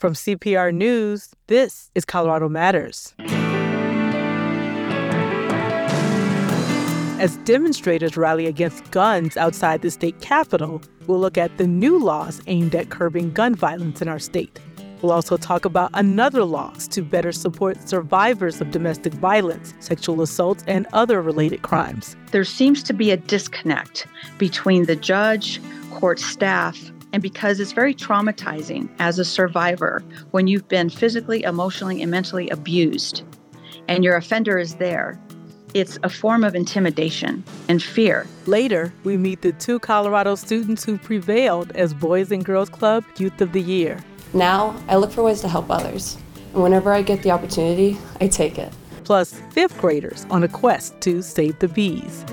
From CPR News, this is Colorado Matters. As demonstrators rally against guns outside the state capitol, we'll look at the new laws aimed at curbing gun violence in our state. We'll also talk about another laws to better support survivors of domestic violence, sexual assaults, and other related crimes. There seems to be a disconnect between the judge, court staff, and because it's very traumatizing as a survivor when you've been physically, emotionally, and mentally abused, and your offender is there. It's a form of intimidation and fear. Later, we meet the two Colorado students who prevailed as Boys and Girls Club Youth of the Year. Now, I look for ways to help others. And whenever I get the opportunity, I take it. Plus, fifth graders on a quest to save the bees.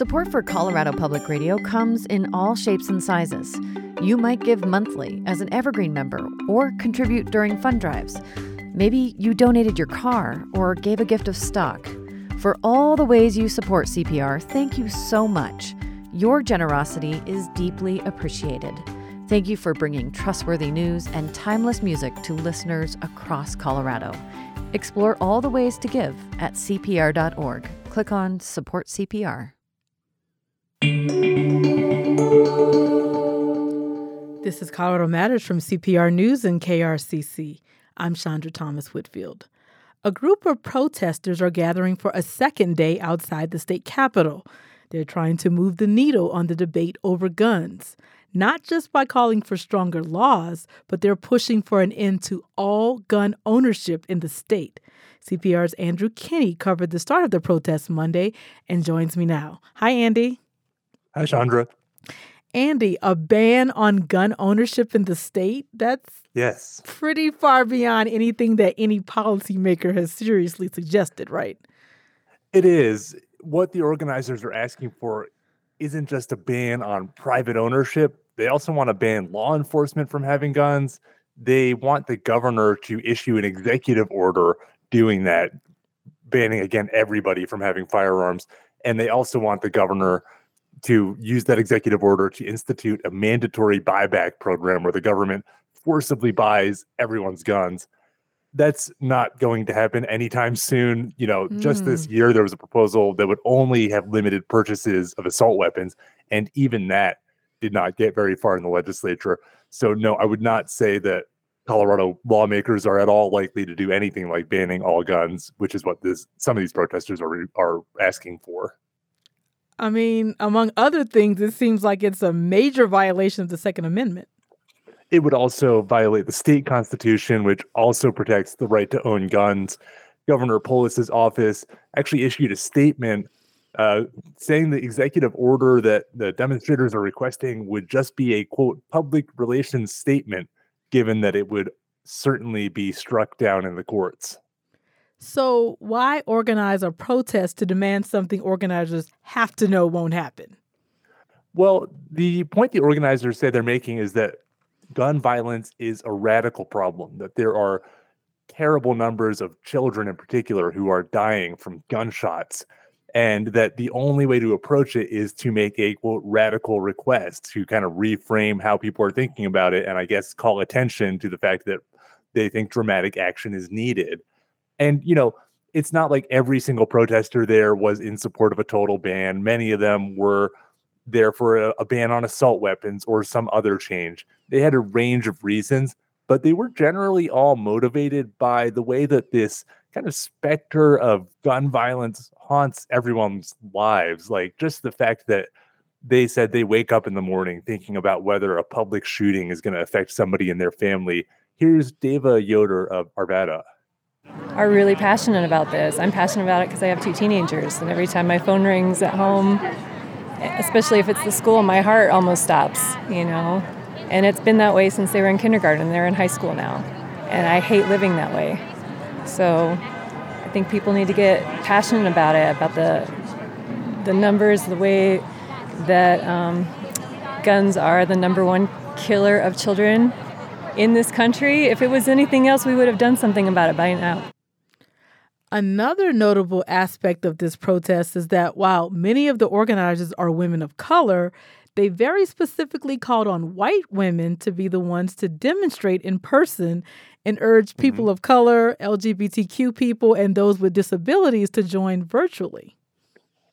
Support for Colorado Public Radio comes in all shapes and sizes. You might give monthly as an Evergreen member or contribute during fund drives. Maybe you donated your car or gave a gift of stock. For all the ways you support CPR, thank you so much. Your generosity is deeply appreciated. Thank you for bringing trustworthy news and timeless music to listeners across Colorado. Explore all the ways to give at CPR.org. Click on Support CPR. This is Colorado Matters from CPR News and KRCC. I'm Chandra Thomas Whitfield. A group of protesters are gathering for a second day outside the state capitol. They're trying to move the needle on the debate over guns, not just by calling for stronger laws, but they're pushing for an end to all gun ownership in the state. CPR's Andrew Kenney covered the start of the protest Monday and joins me now. Hi, Andy. Hi, Chandra. Andy, a ban on gun ownership in the state? That's yes. pretty far beyond anything that any policymaker has seriously suggested, right? It is. What the organizers are asking for isn't just a ban on private ownership. They also want to ban law enforcement from having guns. They want the governor to issue an executive order doing that, banning again everybody from having firearms. And they also want the governor to use that executive order to institute a mandatory buyback program where the government forcibly buys everyone's guns. That's not going to happen anytime soon. You know, mm. just this mm. year, there was a proposal that would only have limited purchases of assault weapons. And even that did not get very far in the legislature. So, no, I would not say that Colorado lawmakers are at all likely to do anything like banning all guns, which is what this some of these protesters are are asking for. I mean, among other things, it seems like it's a major violation of the Second Amendment. It would also violate the state constitution, which also protects the right to own guns. Governor Polis's office actually issued a statement uh, saying the executive order that the demonstrators are requesting would just be a quote public relations statement, given that it would certainly be struck down in the courts. So, why organize a protest to demand something organizers have to know won't happen? Well, the point the organizers say they're making is that gun violence is a radical problem, that there are terrible numbers of children in particular who are dying from gunshots, and that the only way to approach it is to make a quote radical request to kind of reframe how people are thinking about it, and I guess call attention to the fact that they think dramatic action is needed. And, you know, it's not like every single protester there was in support of a total ban. Many of them were there for a, a, ban on assault weapons or some other change. They had a range of reasons, but they were generally all motivated by the way that this kind of specter of gun violence haunts everyone's lives. Like just the fact that they said they wake up in the morning thinking about whether a public shooting is going to affect somebody in their family. Here's Deva Yoder of Arvada are really passionate about this. I'm passionate about it because I have two teenagers, and every time my phone rings at home, especially if it's the school, my heart almost stops, you know. And it's been that way since they were in kindergarten. They're in high school now, and I hate living that way. So I think people need to get passionate about it, about the the numbers, the way that um, guns are the number one killer of children in this country. If it was anything else, we would have done something about it by now. Another notable aspect of this protest is that while many of the organizers are women of color, they very specifically called on white women to be the ones to demonstrate in person and urged mm-hmm. people of color, LGBTQ people, and those with disabilities to join virtually.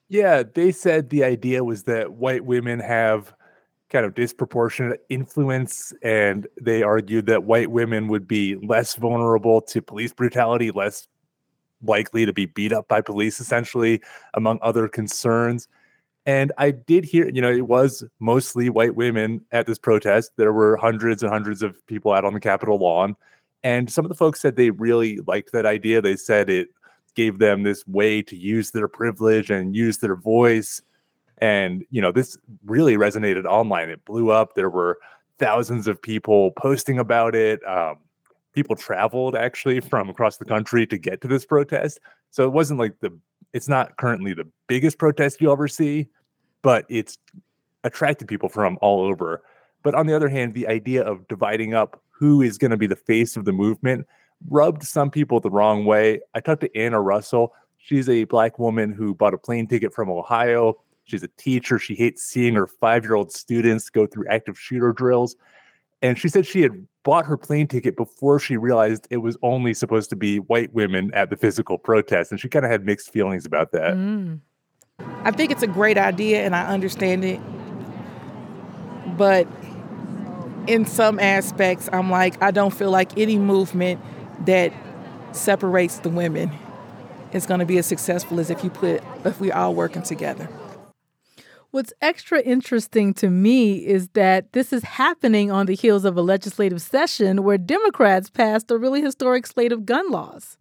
Yeah, they said the idea was that white women have kind of disproportionate influence, and they argued that white women would be less vulnerable to police brutality, less likely to be beat up by police, essentially, among other concerns. And I did hear, you know, it was mostly white women at this protest. There were hundreds and hundreds of people out on the Capitol lawn. And some of the folks said they really liked that idea. They said it gave them this way to use their privilege and use their voice. And, you know, this really resonated online. It blew up. There were thousands of people posting about it. Um, people traveled actually from across the country to get to this protest. So it wasn't like the it's not currently the biggest protest you'll ever see, but it's attracted people from all over. But on the other hand, the idea of dividing up who is going to be the face of the movement rubbed some people the wrong way. I talked to Anna Russell. She's a black woman who bought a plane ticket from Ohio. She's a teacher. She hates seeing her five year old students go through active shooter drills. And she said she had bought her plane ticket before she realized it was only supposed to be white women at the physical protest. And she kind of had mixed feelings about that. Mm. I think it's a great idea and I understand it. But in some aspects, I'm like, I don't feel like any movement that separates the women is going to be as successful as if you put if we all working together. What's extra interesting to me is that this is happening on the heels of a legislative session where Democrats passed a really historic slate of gun laws.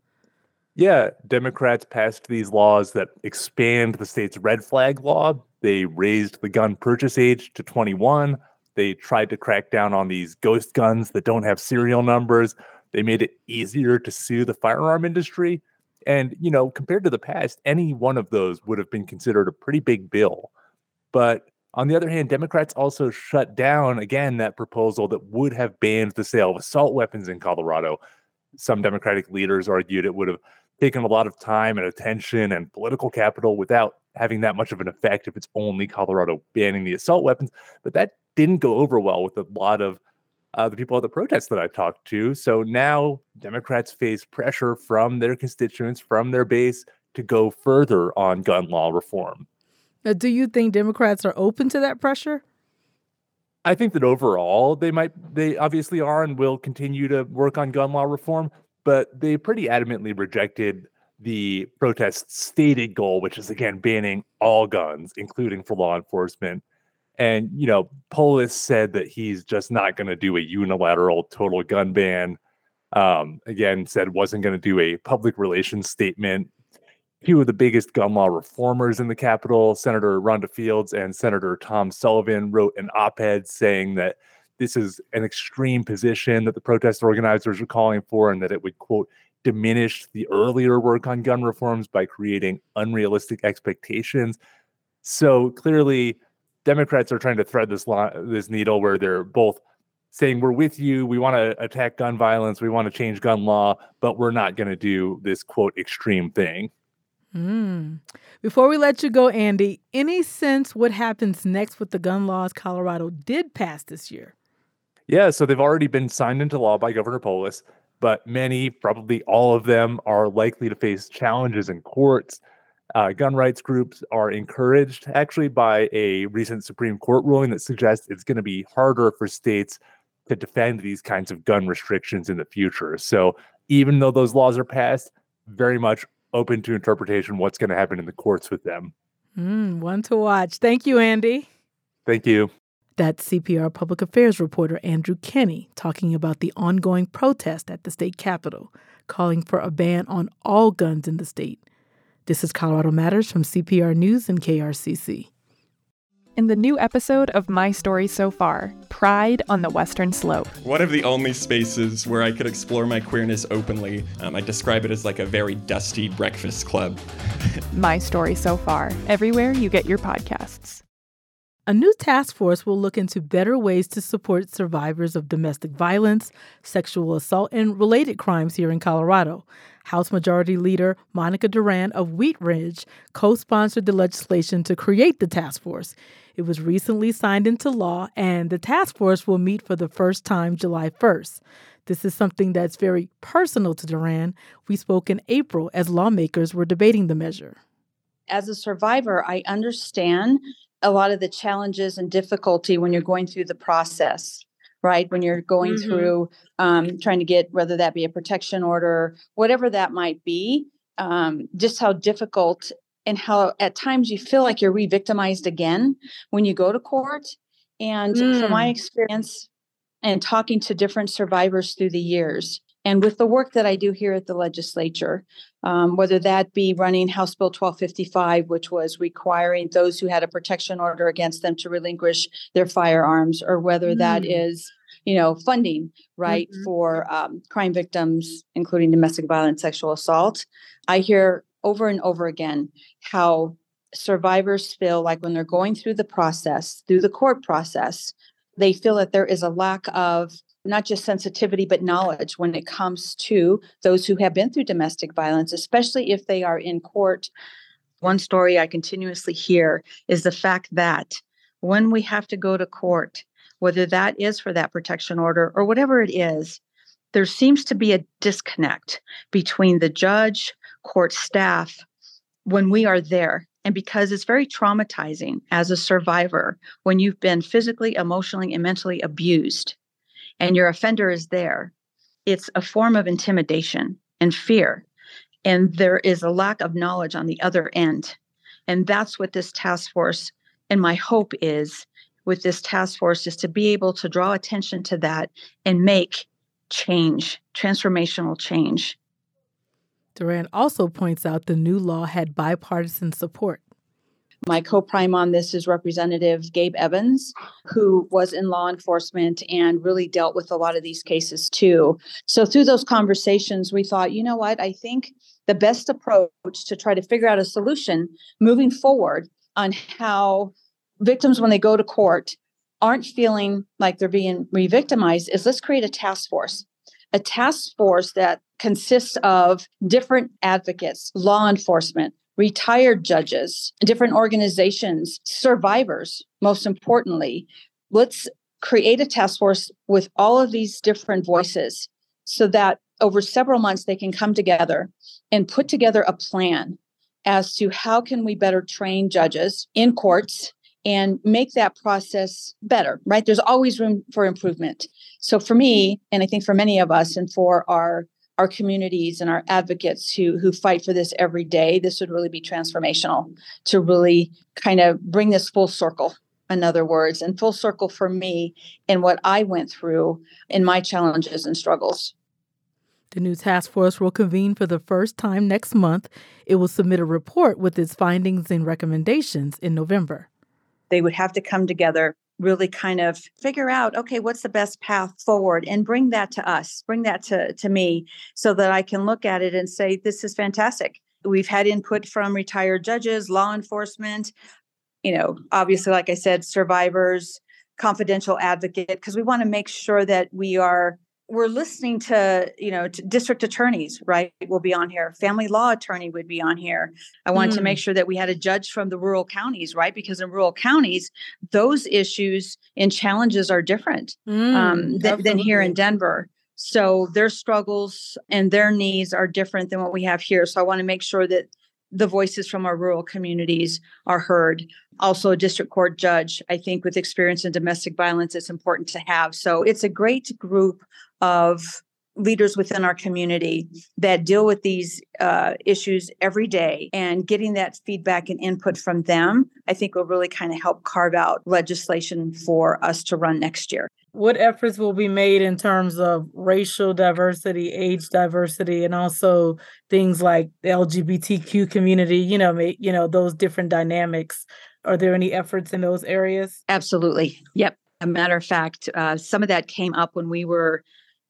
Yeah, Democrats passed these laws that expand the state's red flag law. They raised the gun purchase age to 21. They tried to crack down on these ghost guns that don't have serial numbers. They made it easier to sue the firearm industry. And, you know, compared to the past, any one of those would have been considered a pretty big bill. But on the other hand, Democrats also shut down again that proposal that would have banned the sale of assault weapons in Colorado. Some Democratic leaders argued it would have taken a lot of time and attention and political capital without having that much of an effect if it's only Colorado banning the assault weapons. But that didn't go over well with a lot of uh, the people at the protests that I talked to. So now Democrats face pressure from their constituents, from their base, to go further on gun law reform. Now, do you think Democrats are open to that pressure? I think that overall they might, they obviously are and will continue to work on gun law reform, but they pretty adamantly rejected the protest's stated goal, which is again banning all guns, including for law enforcement. And, you know, Polis said that he's just not going to do a unilateral total gun ban. Um, again, said wasn't going to do a public relations statement two of the biggest gun law reformers in the Capitol, Senator Rhonda Fields and Senator Tom Sullivan, wrote an op ed saying that this is an extreme position that the protest organizers are calling for and that it would, quote, diminish the earlier work on gun reforms by creating unrealistic expectations. So clearly, Democrats are trying to thread this this needle where they're both saying we're with you, we want to attack gun violence, we want to change gun law, but we're not going to do this quote extreme thing. Mm. Before we let you go, Andy, any sense what happens next with the gun laws Colorado did pass this year? Yeah, so they've already been signed into law by Governor Polis, but many, probably all of them, are likely to face challenges in courts. Uh, gun rights groups are encouraged actually by a recent Supreme Court ruling that suggests it's going to be harder for states to defend these kinds of gun restrictions in the future. So even though those laws are passed, very much open to interpretation what's going to happen in the courts with them. Mm, one to watch. Thank you, Andy. Thank you. That's CPR public affairs reporter Andrew Kenney talking about the ongoing protest at the state capitol, calling for a ban on all guns in the state. This is Colorado Matters from CPR News and KRCC. In the new episode of My Story So Far, Pride on the Western Slope. One of the only spaces where I could explore my queerness openly. Um, I describe it as like a very dusty breakfast club. My Story So Far, everywhere you get your podcasts. A new task force will look into better ways to support survivors of domestic violence, sexual assault, and related crimes here in Colorado. House Majority Leader Monica Duran of Wheat Ridge co sponsored the legislation to create the task force. It was recently signed into law, and the task force will meet for the first time July 1st. This is something that's very personal to Duran. We spoke in April as lawmakers were debating the measure. As a survivor, I understand a lot of the challenges and difficulty when you're going through the process right when you're going mm-hmm. through um, trying to get whether that be a protection order whatever that might be um, just how difficult and how at times you feel like you're re-victimized again when you go to court and mm. from my mm. experience and talking to different survivors through the years and with the work that I do here at the legislature, um, whether that be running House Bill 1255, which was requiring those who had a protection order against them to relinquish their firearms, or whether mm. that is you know funding right mm-hmm. for um, crime victims including domestic violence sexual assault i hear over and over again how survivors feel like when they're going through the process through the court process they feel that there is a lack of not just sensitivity, but knowledge when it comes to those who have been through domestic violence, especially if they are in court. One story I continuously hear is the fact that when we have to go to court, whether that is for that protection order or whatever it is, there seems to be a disconnect between the judge, court staff, when we are there. And because it's very traumatizing as a survivor when you've been physically, emotionally, and mentally abused and your offender is there, it's a form of intimidation and fear. And there is a lack of knowledge on the other end. And that's what this task force, and my hope is with this task force, is to be able to draw attention to that and make change, transformational change. Duran also points out the new law had bipartisan support. My co prime on this is Representative Gabe Evans, who was in law enforcement and really dealt with a lot of these cases too. So, through those conversations, we thought, you know what, I think the best approach to try to figure out a solution moving forward on how victims, when they go to court, aren't feeling like they're being re victimized is let's create a task force. A task force that consists of different advocates, law enforcement, retired judges, different organizations, survivors, most importantly. Let's create a task force with all of these different voices so that over several months they can come together and put together a plan as to how can we better train judges in courts and make that process better right? There's always room for improvement. So for me and i think for many of us and for our our communities and our advocates who who fight for this every day this would really be transformational to really kind of bring this full circle in other words and full circle for me in what i went through in my challenges and struggles. The new task force will convene for the first time next month. It will submit a report with its findings and recommendations in november they would have to come together really kind of figure out okay what's the best path forward? and bring that to us bring that to, to me so that i can look at it and say this is fantastic. We've had input from retired judges law enforcement you know obviously like i said survivors confidential advocate because we want to make sure that we are we're listening to you know to district attorneys right will be on here. Family law attorney would be on here. I wanted mm. to make mm. sure that we had a judge from the rural counties right because in rural counties those issues and challenges are different mm, um, th- than here in denver. So their struggles and their needs are different than what we have here. So i want to make sure that the voices from our rural communities are heard. Also a district court judge i think with experience in domestic violence it's important to have. So it's a great group of leaders within our community that deal with these uh, issues every day and getting that feedback and input from them i think will really kind of help carve out legislation for us to run next year. What efforts will be made in terms of racial diversity age diversity and also things like the lgbtq community you know you know those different dynamics? Are there any efforts in those areas? Absolutely. Yep. A matter of fact uh, some of that came up when we were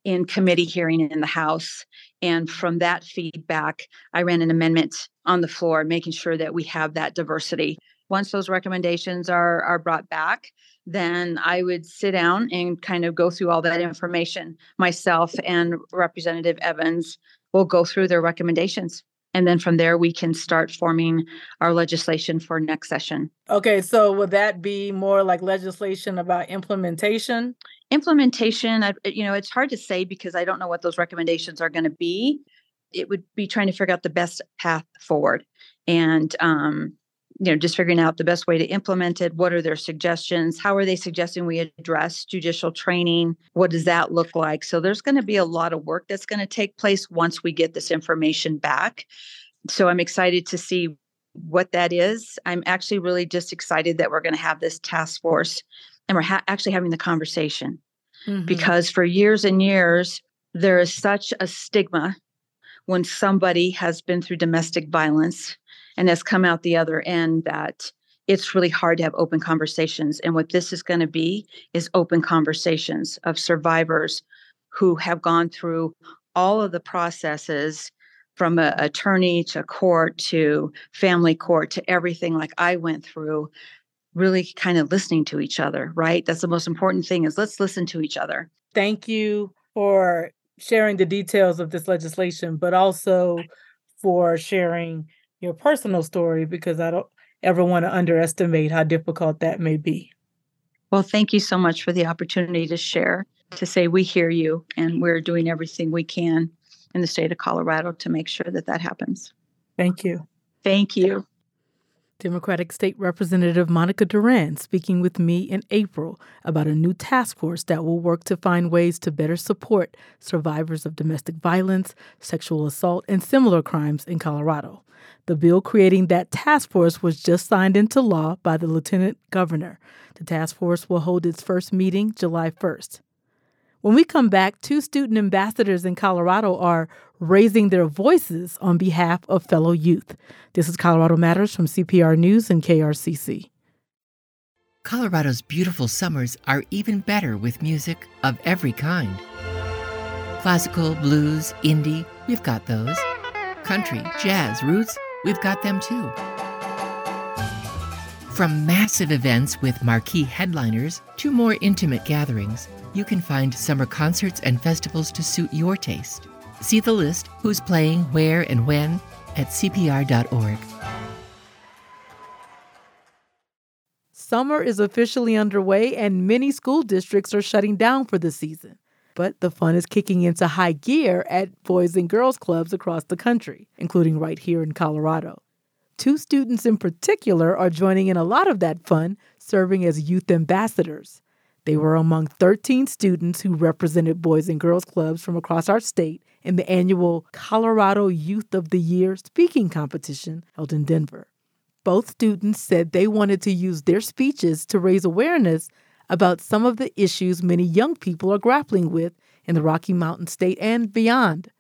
in committee hearing in the House. And from that feedback, I ran an amendment on the floor, making sure that we have that diversity. once those recommendations are are brought back, then I would sit down and kind of go through all that information. Myself and Representative Evans will go through their recommendations. And then from there, we can start forming our legislation for next session. Okay, so would that be more like legislation about implementation? Implementation, you know, it's hard to say because I don't know what those recommendations are going to be. It would be trying to figure out the best path forward. And um, you know just figuring out the best way to implement it. What are their suggestions? How are they suggesting we address judicial training? What does that look like? So there's going to be a lot of work that's going to take place once we get this information back. So i'm excited to see what that is. I'm actually really just excited that we're going to have this task force and we're ha- actually having the conversation mm-hmm. because for years and years there is such a stigma when somebody has been through domestic violence and has come out the other end that it's really hard to have open conversations. And what this is going to be is open conversations of survivors who have gone through all of the processes from an attorney to court to family court to everything like I went through really kind of listening to each other right that's the most important thing is let's listen to each other thank you for sharing the details of this legislation but also for sharing your personal story because I don't ever want to underestimate how difficult that may be. Well, thank you so much for the opportunity to share, to say we hear you and we're doing everything we can in the state of Colorado to make sure that that happens. Thank you. Thank you. Democratic State Representative Monica Duran speaking with me in April about a new task force that will work to find ways to better support survivors of domestic violence, sexual assault, and similar crimes in Colorado. The bill creating that task force was just signed into law by the lieutenant governor. The task force will hold its first meeting July 1st. When we come back, two student ambassadors in Colorado are raising their voices on behalf of fellow youth. This is Colorado Matters from CPR News and KRCC. Colorado's beautiful summers are even better with music of every kind. Classical, blues, indie, we've got those. Country, jazz, roots, we've got them too. From massive events with marquee headliners to more intimate gatherings, you can find summer concerts and festivals to suit your taste. See the list, who's playing, where, and when at CPR.org. Summer is officially underway, and many school districts are shutting down for the season. But the fun is kicking into high gear at Boys and Girls Clubs across the country, including right here in Colorado. Two students in particular are joining in a lot of that fun, serving as youth ambassadors. They were among 13 students who represented Boys and Girls Clubs from across our state in the annual Colorado Youth of the Year speaking competition held in Denver. Both students said they wanted to use their speeches to raise awareness about some of the issues many young people are grappling with in the Rocky Mountain State and beyond.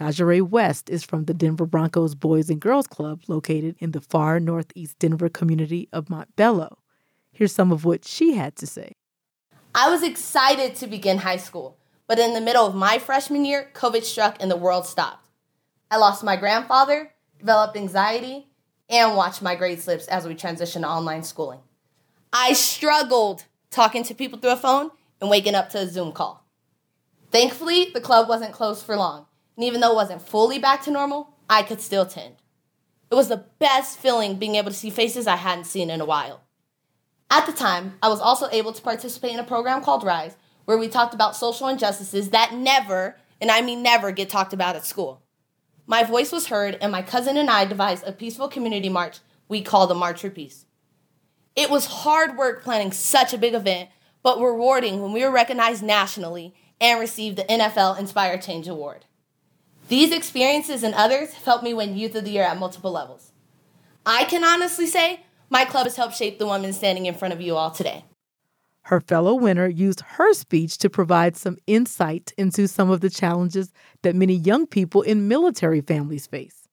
Najee West is from the Denver Broncos Boys and Girls Club located in the far northeast Denver community of Montbello. Here's some of what she had to say. I was excited to begin high school, but in the middle of my freshman year, COVID struck and the world stopped. I lost my grandfather, developed anxiety, and watched my grade slips as we transitioned to online schooling. I struggled talking to people through a phone and waking up to a Zoom call. Thankfully, the club wasn't closed for long, and even though it wasn't fully back to normal, I could still attend. It was the best feeling being able to see faces I hadn't seen in a while. At the time, I was also able to participate in a program called Rise, where we talked about social injustices that never, and I mean never, get talked about at school. My voice was heard, and my cousin and I devised a peaceful community march we call the March for Peace. It was hard work planning such a big event, but rewarding when we were recognized nationally and received the NFL Inspire Change Award. These experiences and others helped me win Youth of the Year at multiple levels. I can honestly say my club has helped shape the woman standing in front of you all today. Her fellow winner used her speech to provide some insight into some of the challenges that many young people in military families face.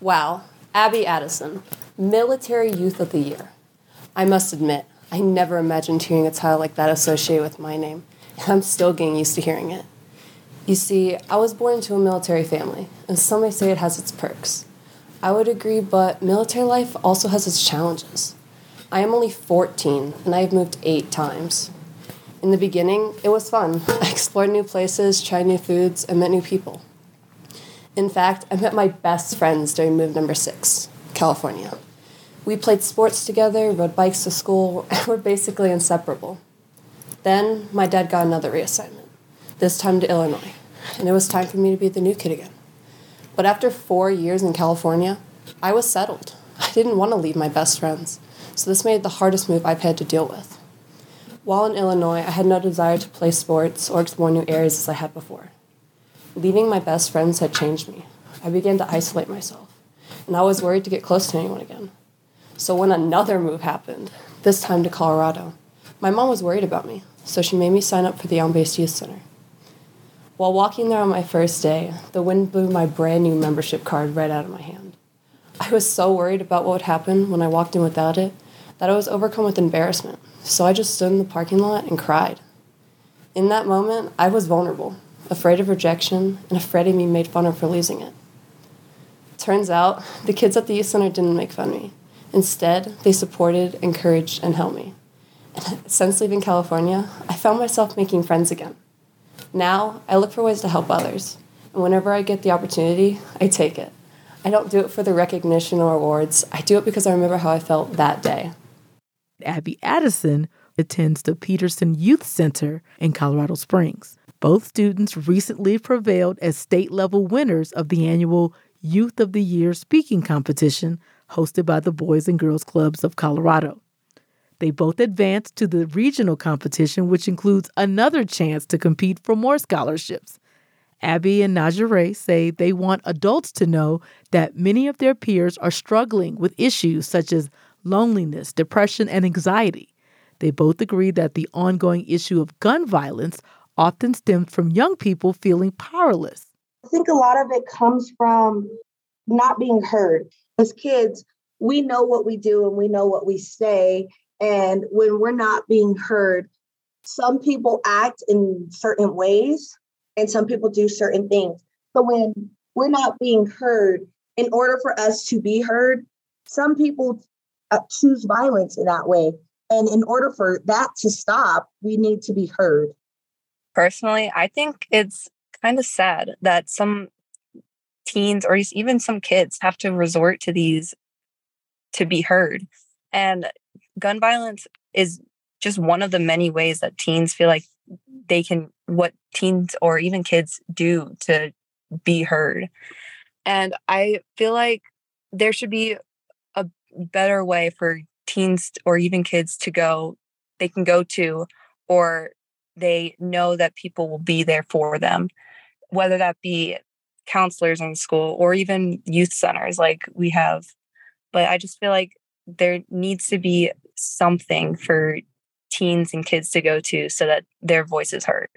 Wow, Abby Addison, Military Youth of the Year. I must admit, I never imagined hearing a title like that associated with my name, and I'm still getting used to hearing it. You see, I was born into a military family, and some may say it has its perks. I would agree, but military life also has its challenges. I am only 14 and I have moved eight times. In the beginning, it was fun. I explored new places, tried new foods, and met new people. In fact, I met my best friends during move number six, California. We played sports together, rode bikes to school, and were basically inseparable. Then my dad got another reassignment, this time to Illinois, and it was time for me to be the new kid again. But after four years in California, I was settled. I didn't want to leave my best friends, so this made the hardest move I've had to deal with. While in Illinois, I had no desire to play sports or explore new areas as I had before. Leaving my best friends had changed me. I began to isolate myself, and I was worried to get close to anyone again. So when another move happened, this time to Colorado, my mom was worried about me, so she made me sign up for the Elm Based Youth Center. While walking there on my first day, the wind blew my brand new membership card right out of my hand. I was so worried about what would happen when I walked in without it that I was overcome with embarrassment so I just stood in the parking lot and cried. In that moment, I was vulnerable, afraid of rejection, and afraid of being made fun of for losing it. Turns out, the kids at the youth center didn't make fun of me. Instead, they supported, encouraged, and helped me. And since leaving California, I found myself making friends again. Now, I look for ways to help others, and whenever I get the opportunity, I take it. I don't do it for the recognition or awards, I do it because I remember how I felt that day. Abby Addison attends the Peterson Youth Center in Colorado Springs. Both students recently prevailed as state level winners of the annual Youth of the Year speaking competition hosted by the Boys and Girls Clubs of Colorado. They both advanced to the regional competition, which includes another chance to compete for more scholarships. Abby and Najee say they want adults to know that many of their peers are struggling with issues such as loneliness, depression, and anxiety. They both agree that the ongoing issue of gun violence often stems from young people feeling powerless. I think a lot of it comes from not being heard. As kids, we know what we do and we know what we say. And when we're not being heard, some people act in certain ways and some people do certain things. So when we're not being heard, in order for us to be heard, some people uh, choose violence in that way. And in order for that to stop, we need to be heard. Personally, I think it's kind of sad that some teens or even some kids have to resort to these to be heard. And gun violence is just one of the many ways that teens feel like they can, what teens or even kids do to be heard. And I feel like there should be a better way for teens or even kids to go they can go to or they know that people will be there for them whether that be counselors in school or even youth centers like we have but i just feel like there needs to be something for teens and kids to go to so that their voice is heard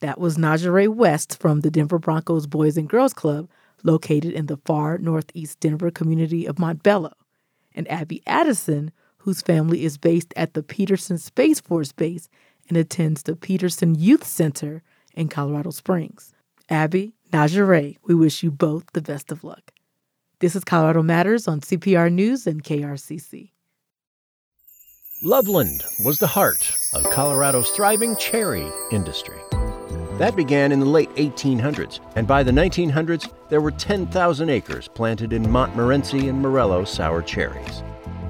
that was Najee West from the Denver Broncos Boys and Girls Club, located in the far northeast Denver community of Montbello and Abby Addison, whose family is based at the Peterson Space Force Base and attends the Peterson Youth Center in Colorado Springs. Abby, Najee, we wish you both the best of luck. This is Colorado Matters on CPR News and KRCC. Loveland was the heart of Colorado's thriving cherry industry. That began in the late 1800s, and by the 1900s, there were 10,000 acres planted in Montmorency and Morello sour cherries.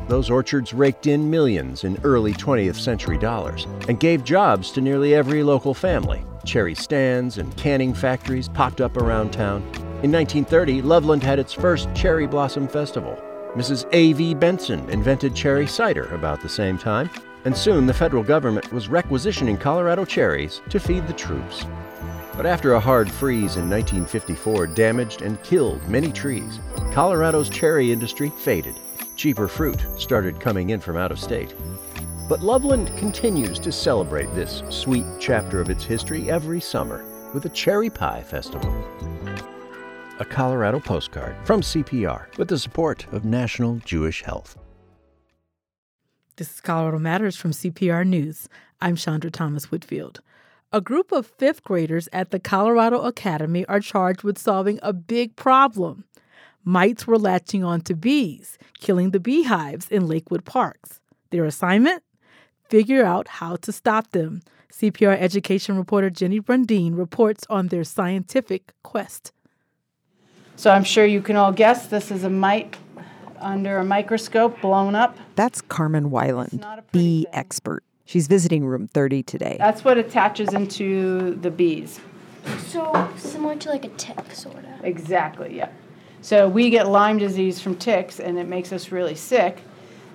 Those orchards raked in millions in early 20th century dollars and gave jobs to nearly every local family. Cherry stands and canning factories popped up around town. In 1930, Loveland had its first Cherry Blossom Festival. Mrs. A.V. Benson invented cherry cider about the same time, and soon the federal government was requisitioning Colorado cherries to feed the troops. But after a hard freeze in 1954 damaged and killed many trees, Colorado's cherry industry faded. Cheaper fruit started coming in from out of state. But Loveland continues to celebrate this sweet chapter of its history every summer with a Cherry Pie Festival. A Colorado postcard from CPR with the support of National Jewish Health. This is Colorado Matters from CPR News. I'm Chandra Thomas Whitfield. A group of fifth graders at the Colorado Academy are charged with solving a big problem. mites were latching onto bees, killing the beehives in Lakewood parks. Their assignment? Figure out how to stop them. CPR education reporter Jenny Brundin reports on their scientific quest. So I'm sure you can all guess this is a mite under a microscope blown up. That's Carmen Weiland, bee expert. She's visiting room 30 today. That's what attaches into the bees. So similar to like a tick, sort of. Exactly, yeah. So we get Lyme disease from ticks and it makes us really sick.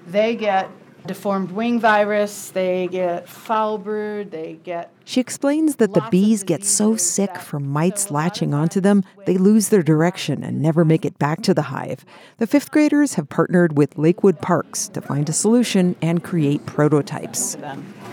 They get deformed wing virus, they get foul brood, they get She explains that the bees get so sick from mites latching onto them, they lose their direction and never make it back to the hive. The fifth graders have partnered with Lakewood Parks to find a solution and create prototypes.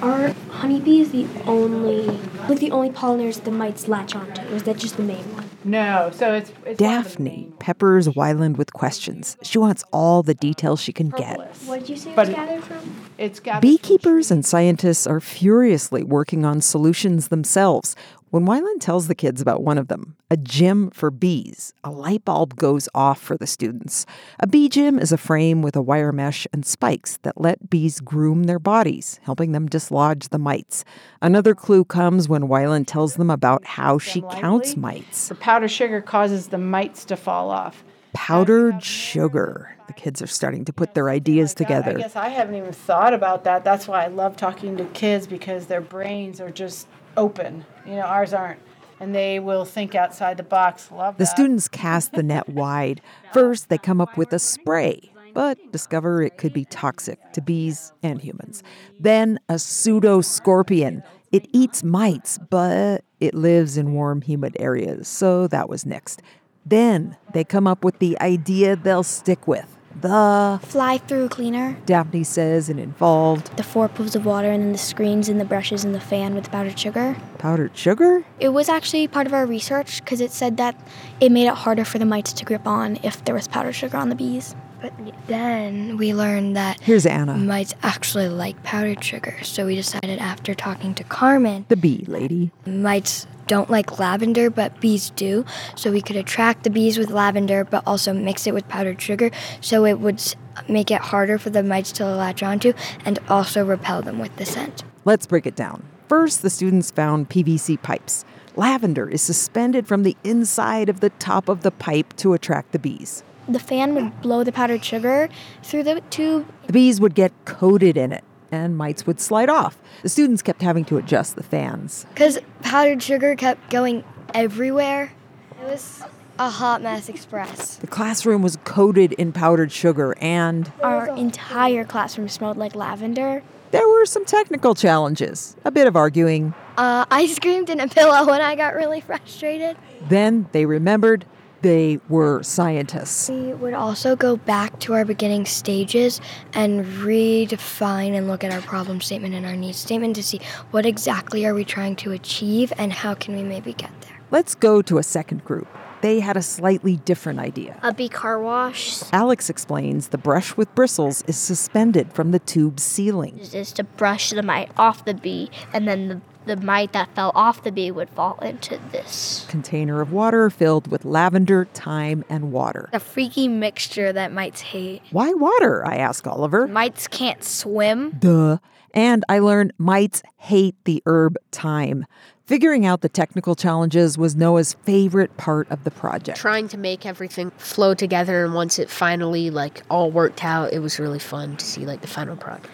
Are honeybees the only, like the only pollinators the mites latch onto? Or is that just the main one? No, so it's, it's Daphne peppers Weiland with questions. She wants all the details she can get. What did you say But it's it- gathered from? it's gathered Beekeepers and scientists are furiously working on solutions themselves. When Wyland tells the kids about one of them, a gym for bees, a light bulb goes off for the students. A bee gym is a frame with a wire mesh and spikes that let bees groom their bodies, helping them dislodge the mites. Another clue comes when Wyland tells them about how she counts mites. The powdered sugar causes the mites to fall off. Powdered sugar. The kids are starting to put their ideas uh, together. I guess I haven't even thought about that. That's why I love talking to kids because their brains are just open. You know, ours aren't. And they will think outside the box. Love The that. students cast the net wide. First, they come up with a spray, but discover it could be toxic to bees and humans. Then, a pseudo scorpion. It eats mites, but it lives in warm, humid areas, so that was next. Then, they come up with the idea they'll stick with the Fly through cleaner, Daphne says, and involved the four pools of water, and then the screens and the brushes and the fan with powdered sugar. powdered sugar. It was actually part of our research because it said that it made it harder for the mites to grip on if there was powdered sugar on the bees. But then we learned that Here's Anna. mites actually like powdered sugar, so we decided after talking to Carmen, the bee lady, mites don't like lavender, but bees do. So we could attract the bees with lavender, but also mix it with powdered sugar, so it would make it harder for the mites to latch onto, and also repel them with the scent. Let's break it down. First, the students found PVC pipes. Lavender is suspended from the inside of the top of the pipe to attract the bees. The fan would blow the powdered sugar through the tube. The bees would get coated in it, and mites would slide off. The students kept having to adjust the fans. Because powdered sugar kept going everywhere. It was a hot mess express. The classroom was coated in powdered sugar, and Our entire classroom smelled like lavender. there were some technical challenges, a bit of arguing. Uh, I screamed in a pillow when I got really frustrated. Then they remembered they were scientists. We would also go back to our beginning stages and redefine and look at our problem statement and our needs statement to see what exactly are we trying to achieve and how can we maybe get there. Let's go to a second group. They had a slightly different idea. A bee car wash Alex explains the brush with bristles is suspended from the tube's ceiling. is to brush the mite off the bee, and then the, the mite that fell off the bee would fall into this. Container of water filled with lavender, thyme, and water. A freaky mixture that mites hate. Why water? I ask Oliver. Mites can't swim. Duh. And I learned mites hate the herb thyme. Figuring out the technical challenges was Noah's favorite part of the project. trying to make everything flow together and once it finally like all worked out it was really fun to see like the final product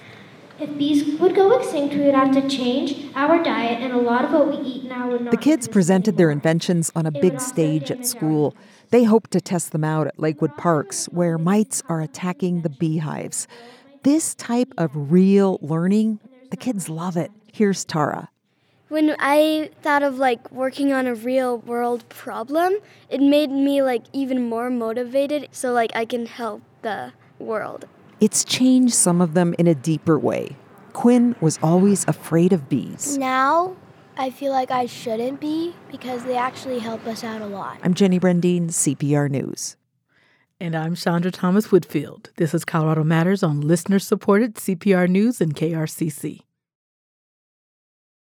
If bees would go extinct, we would have to change our diet, and a lot of what we eat now would not. The kids presented their inventions on a big stage at school. They hoped to test them out at Lakewood Parks, where mites are attacking the beehives. This type of real learning, the kids love it. Here's Tara. When I thought of like working on a real world problem, it made me like even more motivated so like I can help the world. It's changed some of them in a deeper way. Quinn was always afraid of bees. Now, I feel like I shouldn't be because they actually help us out a lot. I'm Jenny Brundin, CPR News. And I'm Chandra Thomas Whitfield. This is Colorado Matters on listener supported CPR News and KRCC.